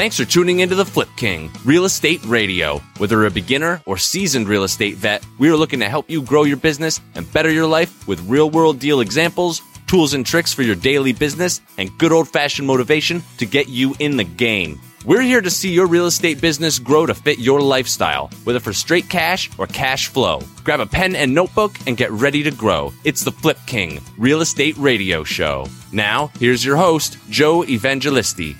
Thanks for tuning into the Flip King Real Estate Radio. Whether a beginner or seasoned real estate vet, we are looking to help you grow your business and better your life with real world deal examples, tools and tricks for your daily business, and good old fashioned motivation to get you in the game. We're here to see your real estate business grow to fit your lifestyle, whether for straight cash or cash flow. Grab a pen and notebook and get ready to grow. It's the Flip King Real Estate Radio Show. Now, here's your host, Joe Evangelisti.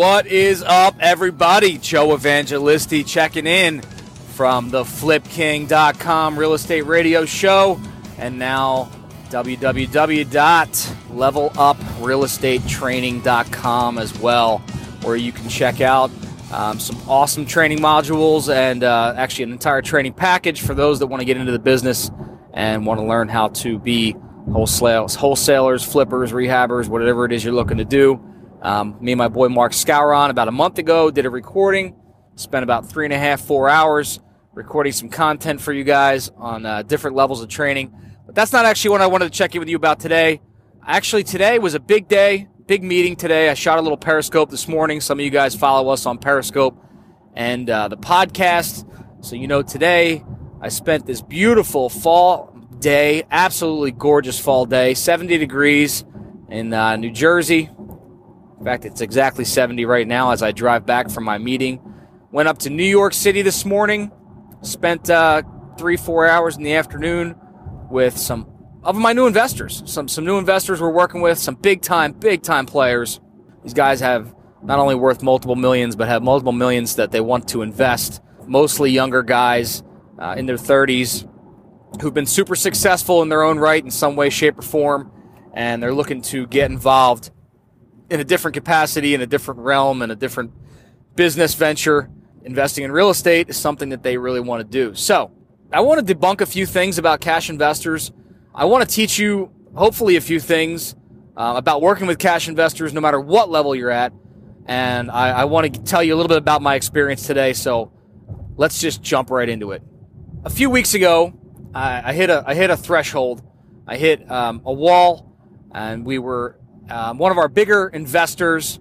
What is up, everybody? Joe Evangelisti checking in from the FlipKing.com real estate radio show and now www.leveluprealestatetraining.com as well, where you can check out um, some awesome training modules and uh, actually an entire training package for those that want to get into the business and want to learn how to be wholesalers, wholesalers, flippers, rehabbers, whatever it is you're looking to do. Um, me and my boy Mark Scouron about a month ago did a recording. Spent about three and a half, four hours recording some content for you guys on uh, different levels of training. But that's not actually what I wanted to check in with you about today. Actually, today was a big day, big meeting today. I shot a little Periscope this morning. Some of you guys follow us on Periscope and uh, the podcast. So, you know, today I spent this beautiful fall day, absolutely gorgeous fall day, 70 degrees in uh, New Jersey. In fact, it's exactly 70 right now as I drive back from my meeting. Went up to New York City this morning, spent uh, three, four hours in the afternoon with some of my new investors. Some, some new investors we're working with, some big time, big time players. These guys have not only worth multiple millions, but have multiple millions that they want to invest. Mostly younger guys uh, in their 30s who've been super successful in their own right in some way, shape, or form, and they're looking to get involved in a different capacity, in a different realm, in a different business venture. Investing in real estate is something that they really want to do. So, I want to debunk a few things about cash investors. I want to teach you, hopefully, a few things uh, about working with cash investors, no matter what level you're at. And I, I want to tell you a little bit about my experience today. So, let's just jump right into it. A few weeks ago, I, I hit a I hit a threshold. I hit um, a wall, and we were um, one of our bigger investors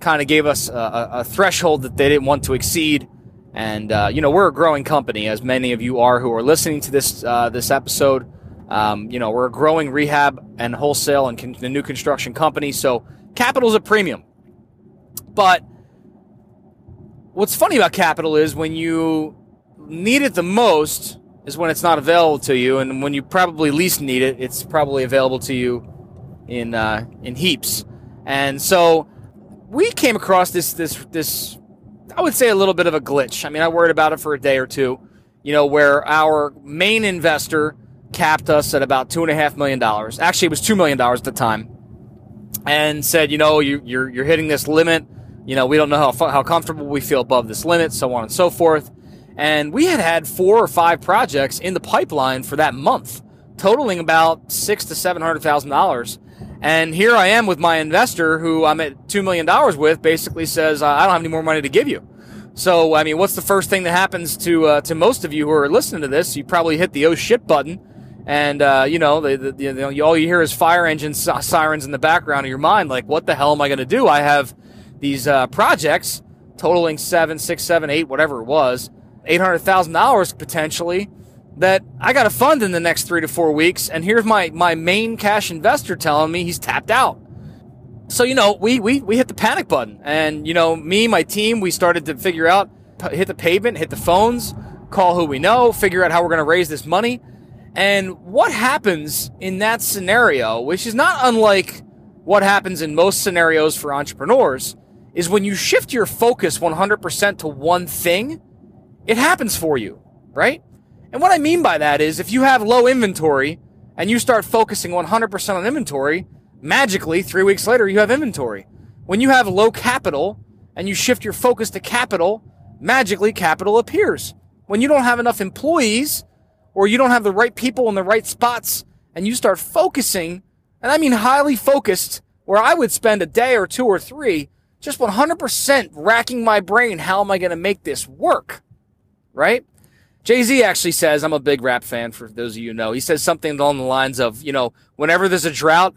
kind of gave us a, a, threshold that they didn't want to exceed. And uh, you know we're a growing company, as many of you are who are listening to this uh, this episode. Um, you know we're a growing rehab and wholesale and con- the new construction company, so capital's a premium. But what's funny about capital is when you need it the most is when it's not available to you, and when you probably least need it, it's probably available to you in uh, in heaps. And so we came across this this this I would say a little bit of a glitch. I mean, I worried about it for a day or two. You know, where our main investor capped us at about two and a half million dollars. Actually, it was two million dollars at the time, and said, you know, you, you're you're hitting this limit. You know, we don't know how how comfortable we feel above this limit, so on and so forth. And we had had four or five projects in the pipeline for that month, totaling about six to seven hundred thousand dollars. And here I am with my investor who I'm at $2 million with basically says, I don't have any more money to give you. So, I mean, what's the first thing that happens to, uh, to most of you who are listening to this? You probably hit the oh shit button. And, uh, you know, the, the, know, all you hear is fire engine sirens in the background of your mind. Like, what the hell am I going to do? I have these uh, projects totaling seven, six, seven, eight, whatever it was, $800,000 potentially that I got to fund in the next three to four weeks, and here's my my main cash investor telling me he's tapped out. So you know, we we we hit the panic button, and you know, me, my team, we started to figure out, hit the pavement, hit the phones, call who we know, figure out how we're going to raise this money, and what happens in that scenario, which is not unlike what happens in most scenarios for entrepreneurs, is when you shift your focus 100% to one thing, it happens for you, right? And what I mean by that is if you have low inventory and you start focusing 100% on inventory, magically, three weeks later, you have inventory. When you have low capital and you shift your focus to capital, magically, capital appears. When you don't have enough employees or you don't have the right people in the right spots and you start focusing, and I mean highly focused, where I would spend a day or two or three just 100% racking my brain, how am I going to make this work? Right? Jay Z actually says, I'm a big rap fan for those of you know. He says something along the lines of, you know, whenever there's a drought,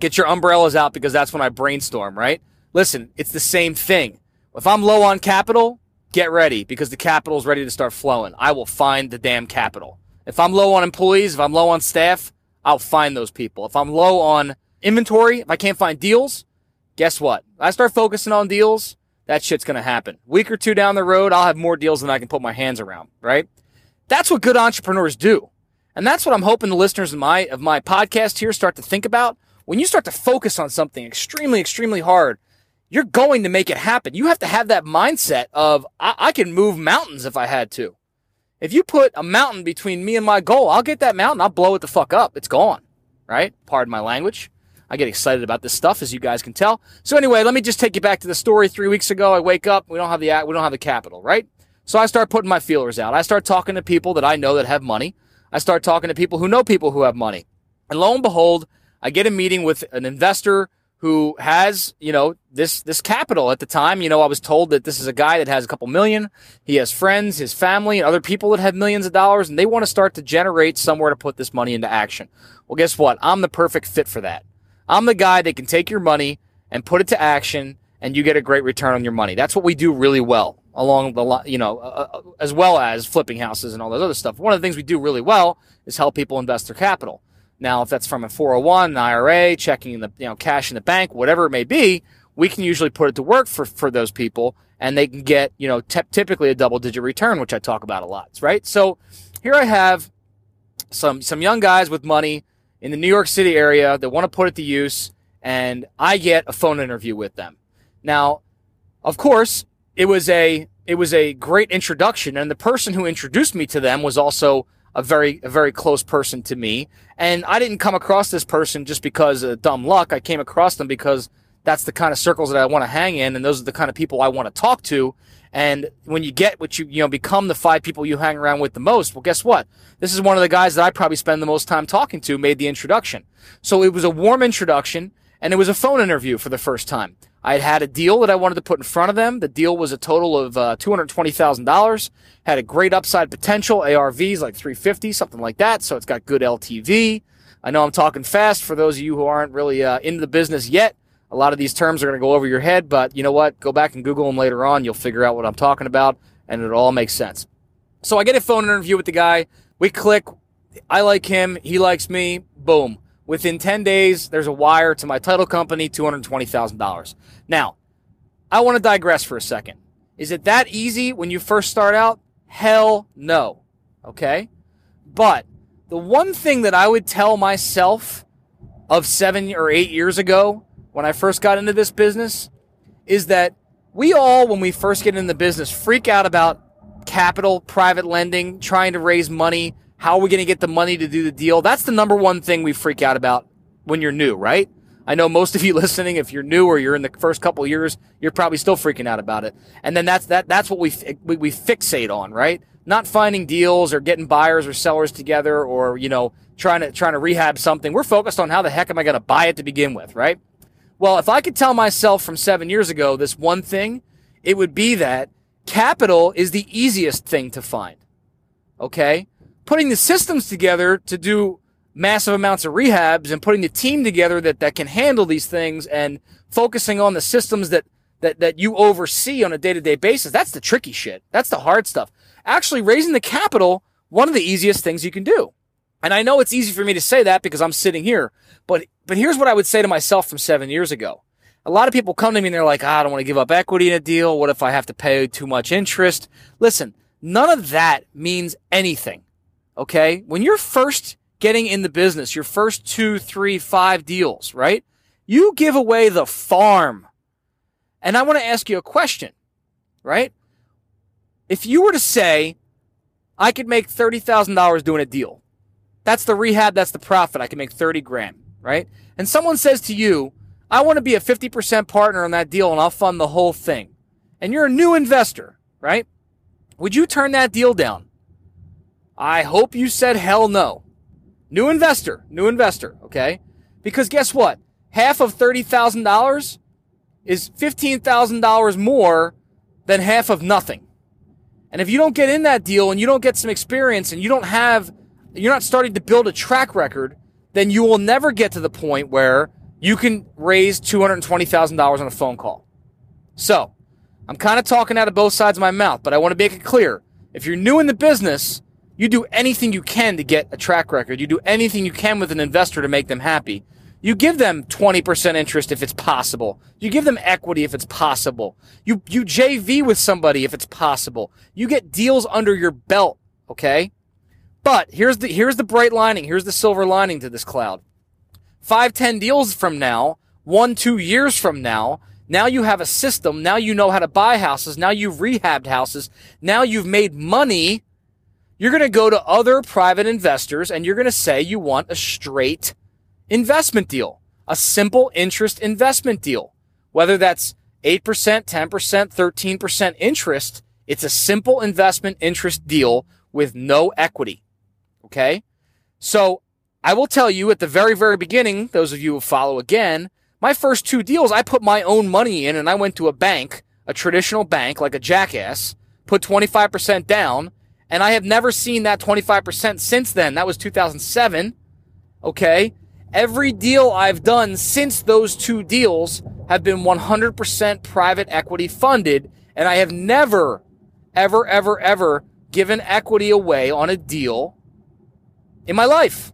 Get your umbrellas out because that's when I brainstorm, right? Listen, it's the same thing. If I'm low on capital, get ready because the capital is ready to start flowing. I will find the damn capital. If I'm low on employees, if I'm low on staff, I'll find those people. If I'm low on inventory, if I can't find deals, guess what? I start focusing on deals, that shit's going to happen. Week or two down the road, I'll have more deals than I can put my hands around, right? That's what good entrepreneurs do. And that's what I'm hoping the listeners of my of my podcast here start to think about. When you start to focus on something extremely, extremely hard, you're going to make it happen. You have to have that mindset of I, I can move mountains if I had to. If you put a mountain between me and my goal, I'll get that mountain. I'll blow it the fuck up. It's gone. Right? Pardon my language. I get excited about this stuff, as you guys can tell. So anyway, let me just take you back to the story. Three weeks ago, I wake up. We don't have the we don't have the capital, right? So I start putting my feelers out. I start talking to people that I know that have money. I start talking to people who know people who have money. And lo and behold, I get a meeting with an investor who has, you know, this, this capital at the time. You know, I was told that this is a guy that has a couple million. He has friends, his family, and other people that have millions of dollars, and they want to start to generate somewhere to put this money into action. Well, guess what? I'm the perfect fit for that. I'm the guy that can take your money and put it to action and you get a great return on your money. That's what we do really well along the you know uh, uh, as well as flipping houses and all that other stuff. One of the things we do really well is help people invest their capital. Now, if that's from a 401, an IRA, checking the you know cash in the bank, whatever it may be, we can usually put it to work for for those people, and they can get you know typically a double digit return, which I talk about a lot, right? So here I have some some young guys with money in the New York City area that want to put it to use, and I get a phone interview with them. Now, of course, it was a it was a great introduction, and the person who introduced me to them was also a very a very close person to me. And I didn't come across this person just because of dumb luck. I came across them because that's the kind of circles that I want to hang in, and those are the kind of people I want to talk to. And when you get what you you know become the five people you hang around with the most, well, guess what? This is one of the guys that I probably spend the most time talking to. Made the introduction, so it was a warm introduction, and it was a phone interview for the first time. I had had a deal that I wanted to put in front of them. The deal was a total of uh, $220,000. Had a great upside potential. ARVs like 350, something like that. So it's got good LTV. I know I'm talking fast for those of you who aren't really uh, into the business yet. A lot of these terms are going to go over your head, but you know what? Go back and Google them later on. You'll figure out what I'm talking about, and it all makes sense. So I get a phone interview with the guy. We click. I like him. He likes me. Boom. Within 10 days, there's a wire to my title company, $220,000. Now, I want to digress for a second. Is it that easy when you first start out? Hell no. Okay? But the one thing that I would tell myself of seven or eight years ago when I first got into this business is that we all, when we first get in the business, freak out about capital, private lending, trying to raise money, how are we going to get the money to do the deal? That's the number one thing we freak out about when you're new, right? I know most of you listening, if you're new or you're in the first couple years, you're probably still freaking out about it. And then that's that that's what we, we we fixate on, right? Not finding deals or getting buyers or sellers together or you know trying to trying to rehab something. We're focused on how the heck am I going to buy it to begin with, right? Well, if I could tell myself from 7 years ago this one thing, it would be that capital is the easiest thing to find. Okay? Putting the systems together to do massive amounts of rehabs and putting the team together that, that can handle these things and focusing on the systems that, that, that you oversee on a day to day basis. That's the tricky shit. That's the hard stuff. Actually, raising the capital, one of the easiest things you can do. And I know it's easy for me to say that because I'm sitting here, but, but here's what I would say to myself from seven years ago. A lot of people come to me and they're like, ah, I don't want to give up equity in a deal. What if I have to pay too much interest? Listen, none of that means anything. Okay. When you're first getting in the business, your first two, three, five deals, right? You give away the farm. And I want to ask you a question, right? If you were to say, I could make $30,000 doing a deal, that's the rehab, that's the profit. I can make 30 grand, right? And someone says to you, I want to be a 50% partner on that deal and I'll fund the whole thing. And you're a new investor, right? Would you turn that deal down? I hope you said hell no. New investor, new investor, okay? Because guess what? Half of $30,000 is $15,000 more than half of nothing. And if you don't get in that deal and you don't get some experience and you don't have, you're not starting to build a track record, then you will never get to the point where you can raise $220,000 on a phone call. So, I'm kind of talking out of both sides of my mouth, but I want to make it clear. If you're new in the business, you do anything you can to get a track record. You do anything you can with an investor to make them happy. You give them 20% interest if it's possible. You give them equity if it's possible. You, you JV with somebody if it's possible. You get deals under your belt. Okay. But here's the, here's the bright lining. Here's the silver lining to this cloud. Five, ten deals from now, one, two years from now, now you have a system. Now you know how to buy houses. Now you've rehabbed houses. Now you've made money. You're going to go to other private investors and you're going to say you want a straight investment deal, a simple interest investment deal. Whether that's 8%, 10%, 13% interest, it's a simple investment interest deal with no equity. Okay. So I will tell you at the very, very beginning, those of you who follow again, my first two deals, I put my own money in and I went to a bank, a traditional bank, like a jackass, put 25% down, and I have never seen that 25% since then. That was 2007. Okay. Every deal I've done since those two deals have been 100% private equity funded, and I have never, ever, ever, ever given equity away on a deal in my life.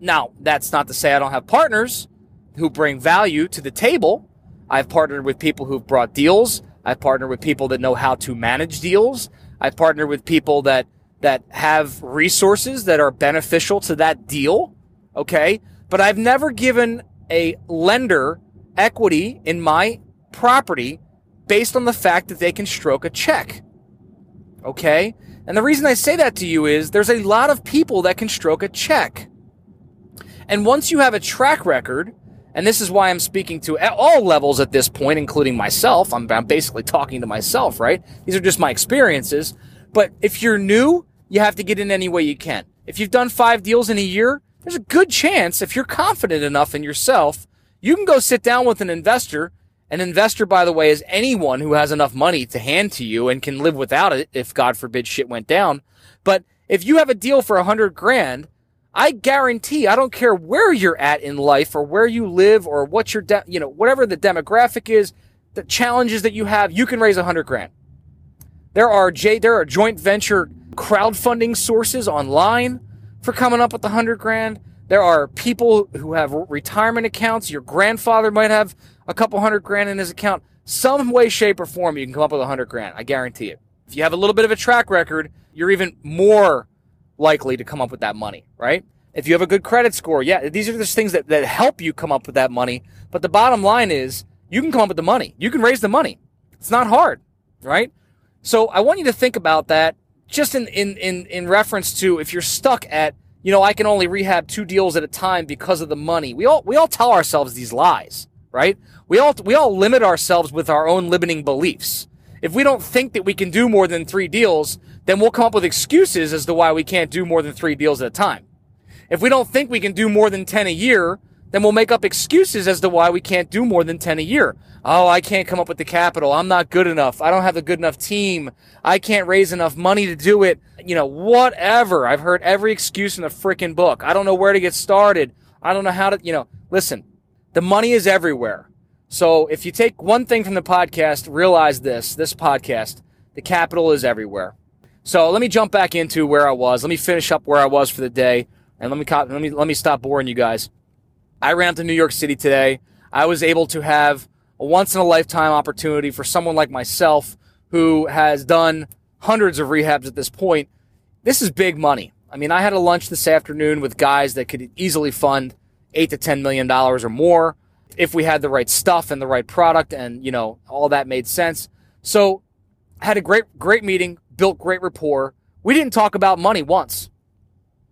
Now, that's not to say I don't have partners who bring value to the table. I've partnered with people who've brought deals. I've partnered with people that know how to manage deals. I've partnered with people that that have resources that are beneficial to that deal. Okay. But I've never given a lender equity in my property based on the fact that they can stroke a check. Okay. And the reason I say that to you is there's a lot of people that can stroke a check. And once you have a track record, and this is why I'm speaking to at all levels at this point, including myself. I'm, I'm basically talking to myself, right? These are just my experiences. But if you're new, you have to get in any way you can. If you've done five deals in a year, there's a good chance if you're confident enough in yourself, you can go sit down with an investor. An investor, by the way, is anyone who has enough money to hand to you and can live without it if God forbid shit went down. But if you have a deal for a hundred grand I guarantee, I don't care where you're at in life or where you live or what your, de- you know, whatever the demographic is, the challenges that you have, you can raise a hundred grand. There are J, there are joint venture crowdfunding sources online for coming up with a hundred grand. There are people who have retirement accounts. Your grandfather might have a couple hundred grand in his account. Some way, shape, or form, you can come up with a hundred grand. I guarantee it. If you have a little bit of a track record, you're even more likely to come up with that money, right? If you have a good credit score, yeah, these are just things that, that help you come up with that money. But the bottom line is you can come up with the money. You can raise the money. It's not hard, right? So I want you to think about that just in, in, in, in reference to if you're stuck at, you know, I can only rehab two deals at a time because of the money. We all, we all tell ourselves these lies, right? We all, we all limit ourselves with our own limiting beliefs. If we don't think that we can do more than three deals, then we'll come up with excuses as to why we can't do more than three deals at a time. If we don't think we can do more than 10 a year, then we'll make up excuses as to why we can't do more than 10 a year. Oh, I can't come up with the capital. I'm not good enough. I don't have a good enough team. I can't raise enough money to do it. You know, whatever. I've heard every excuse in the freaking book. I don't know where to get started. I don't know how to, you know, listen, the money is everywhere. So if you take one thing from the podcast, realize this, this podcast, the capital is everywhere. So let me jump back into where I was. Let me finish up where I was for the day, and let me let me let me stop boring you guys. I ran to New York City today. I was able to have a once in a lifetime opportunity for someone like myself who has done hundreds of rehabs at this point. This is big money. I mean, I had a lunch this afternoon with guys that could easily fund eight to ten million dollars or more if we had the right stuff and the right product, and you know all that made sense. So, had a great great meeting built great rapport. We didn't talk about money once.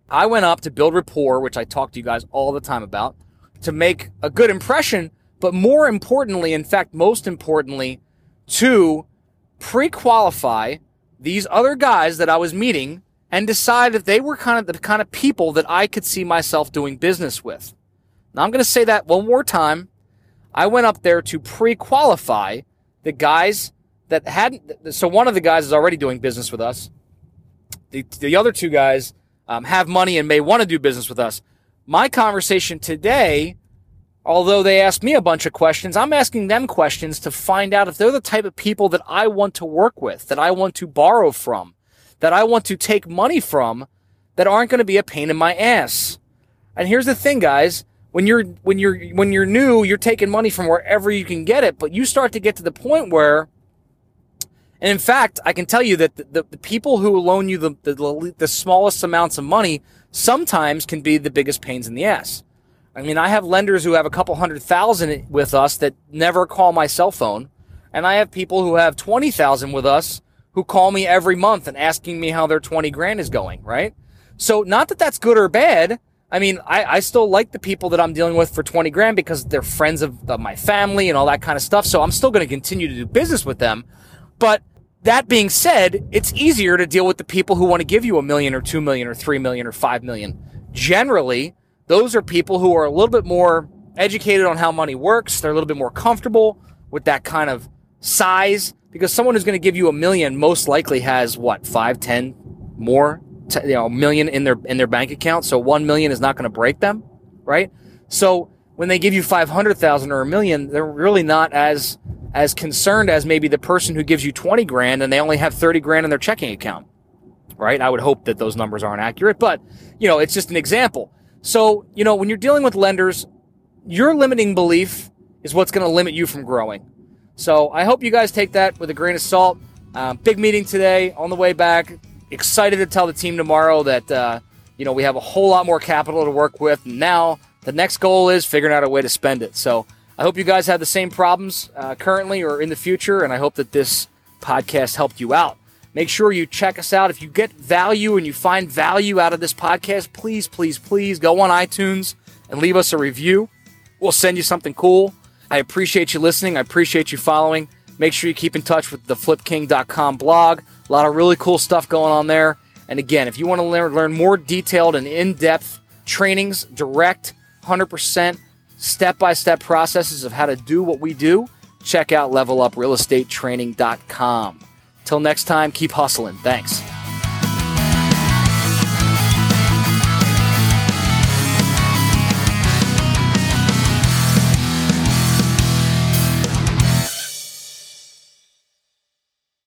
I went up to build rapport, which I talk to you guys all the time about, to make a good impression, but more importantly, in fact, most importantly, to pre qualify these other guys that I was meeting and decide if they were kind of the kind of people that I could see myself doing business with. Now, I'm going to say that one more time. I went up there to pre qualify the guys that hadn't. So one of the guys is already doing business with us. The, the other two guys um, have money and may want to do business with us. My conversation today although they asked me a bunch of questions, I'm asking them questions to find out if they're the type of people that I want to work with, that I want to borrow from, that I want to take money from, that aren't going to be a pain in my ass. And here's the thing, guys. When you're, when you're, when you're new, you're taking money from wherever you can get it, but you start to get to the point where, and in fact, I can tell you that the, the, the people who loan you the, the, the smallest amounts of money sometimes can be the biggest pains in the ass. I mean, I have lenders who have a couple hundred thousand with us that never call my cell phone. And I have people who have 20,000 with us who call me every month and asking me how their 20 grand is going, right? So not that that's good or bad. I mean, I, I still like the people that I'm dealing with for 20 grand because they're friends of, of my family and all that kind of stuff. So I'm still going to continue to do business with them. But that being said, it's easier to deal with the people who want to give you a million or two million or three million or five million. Generally, those are people who are a little bit more educated on how money works. They're a little bit more comfortable with that kind of size because someone who's going to give you a million most likely has what five, ten more, t- you know, million in their in their bank account. So one million is not going to break them, right? So when they give you five hundred thousand or a million, they're really not as as concerned as maybe the person who gives you twenty grand and they only have thirty grand in their checking account, right? I would hope that those numbers aren't accurate, but you know, it's just an example. So, you know, when you're dealing with lenders, your limiting belief is what's going to limit you from growing. So I hope you guys take that with a grain of salt. Um, big meeting today on the way back. Excited to tell the team tomorrow that, uh, you know, we have a whole lot more capital to work with. Now the next goal is figuring out a way to spend it. So I hope you guys have the same problems uh, currently or in the future. And I hope that this podcast helped you out. Make sure you check us out. If you get value and you find value out of this podcast, please, please, please go on iTunes and leave us a review. We'll send you something cool. I appreciate you listening. I appreciate you following. Make sure you keep in touch with the flipking.com blog. A lot of really cool stuff going on there. And again, if you want to learn, learn more detailed and in depth trainings, direct, 100% step by step processes of how to do what we do, check out leveluprealestatetraining.com. Till next time, keep hustling. Thanks.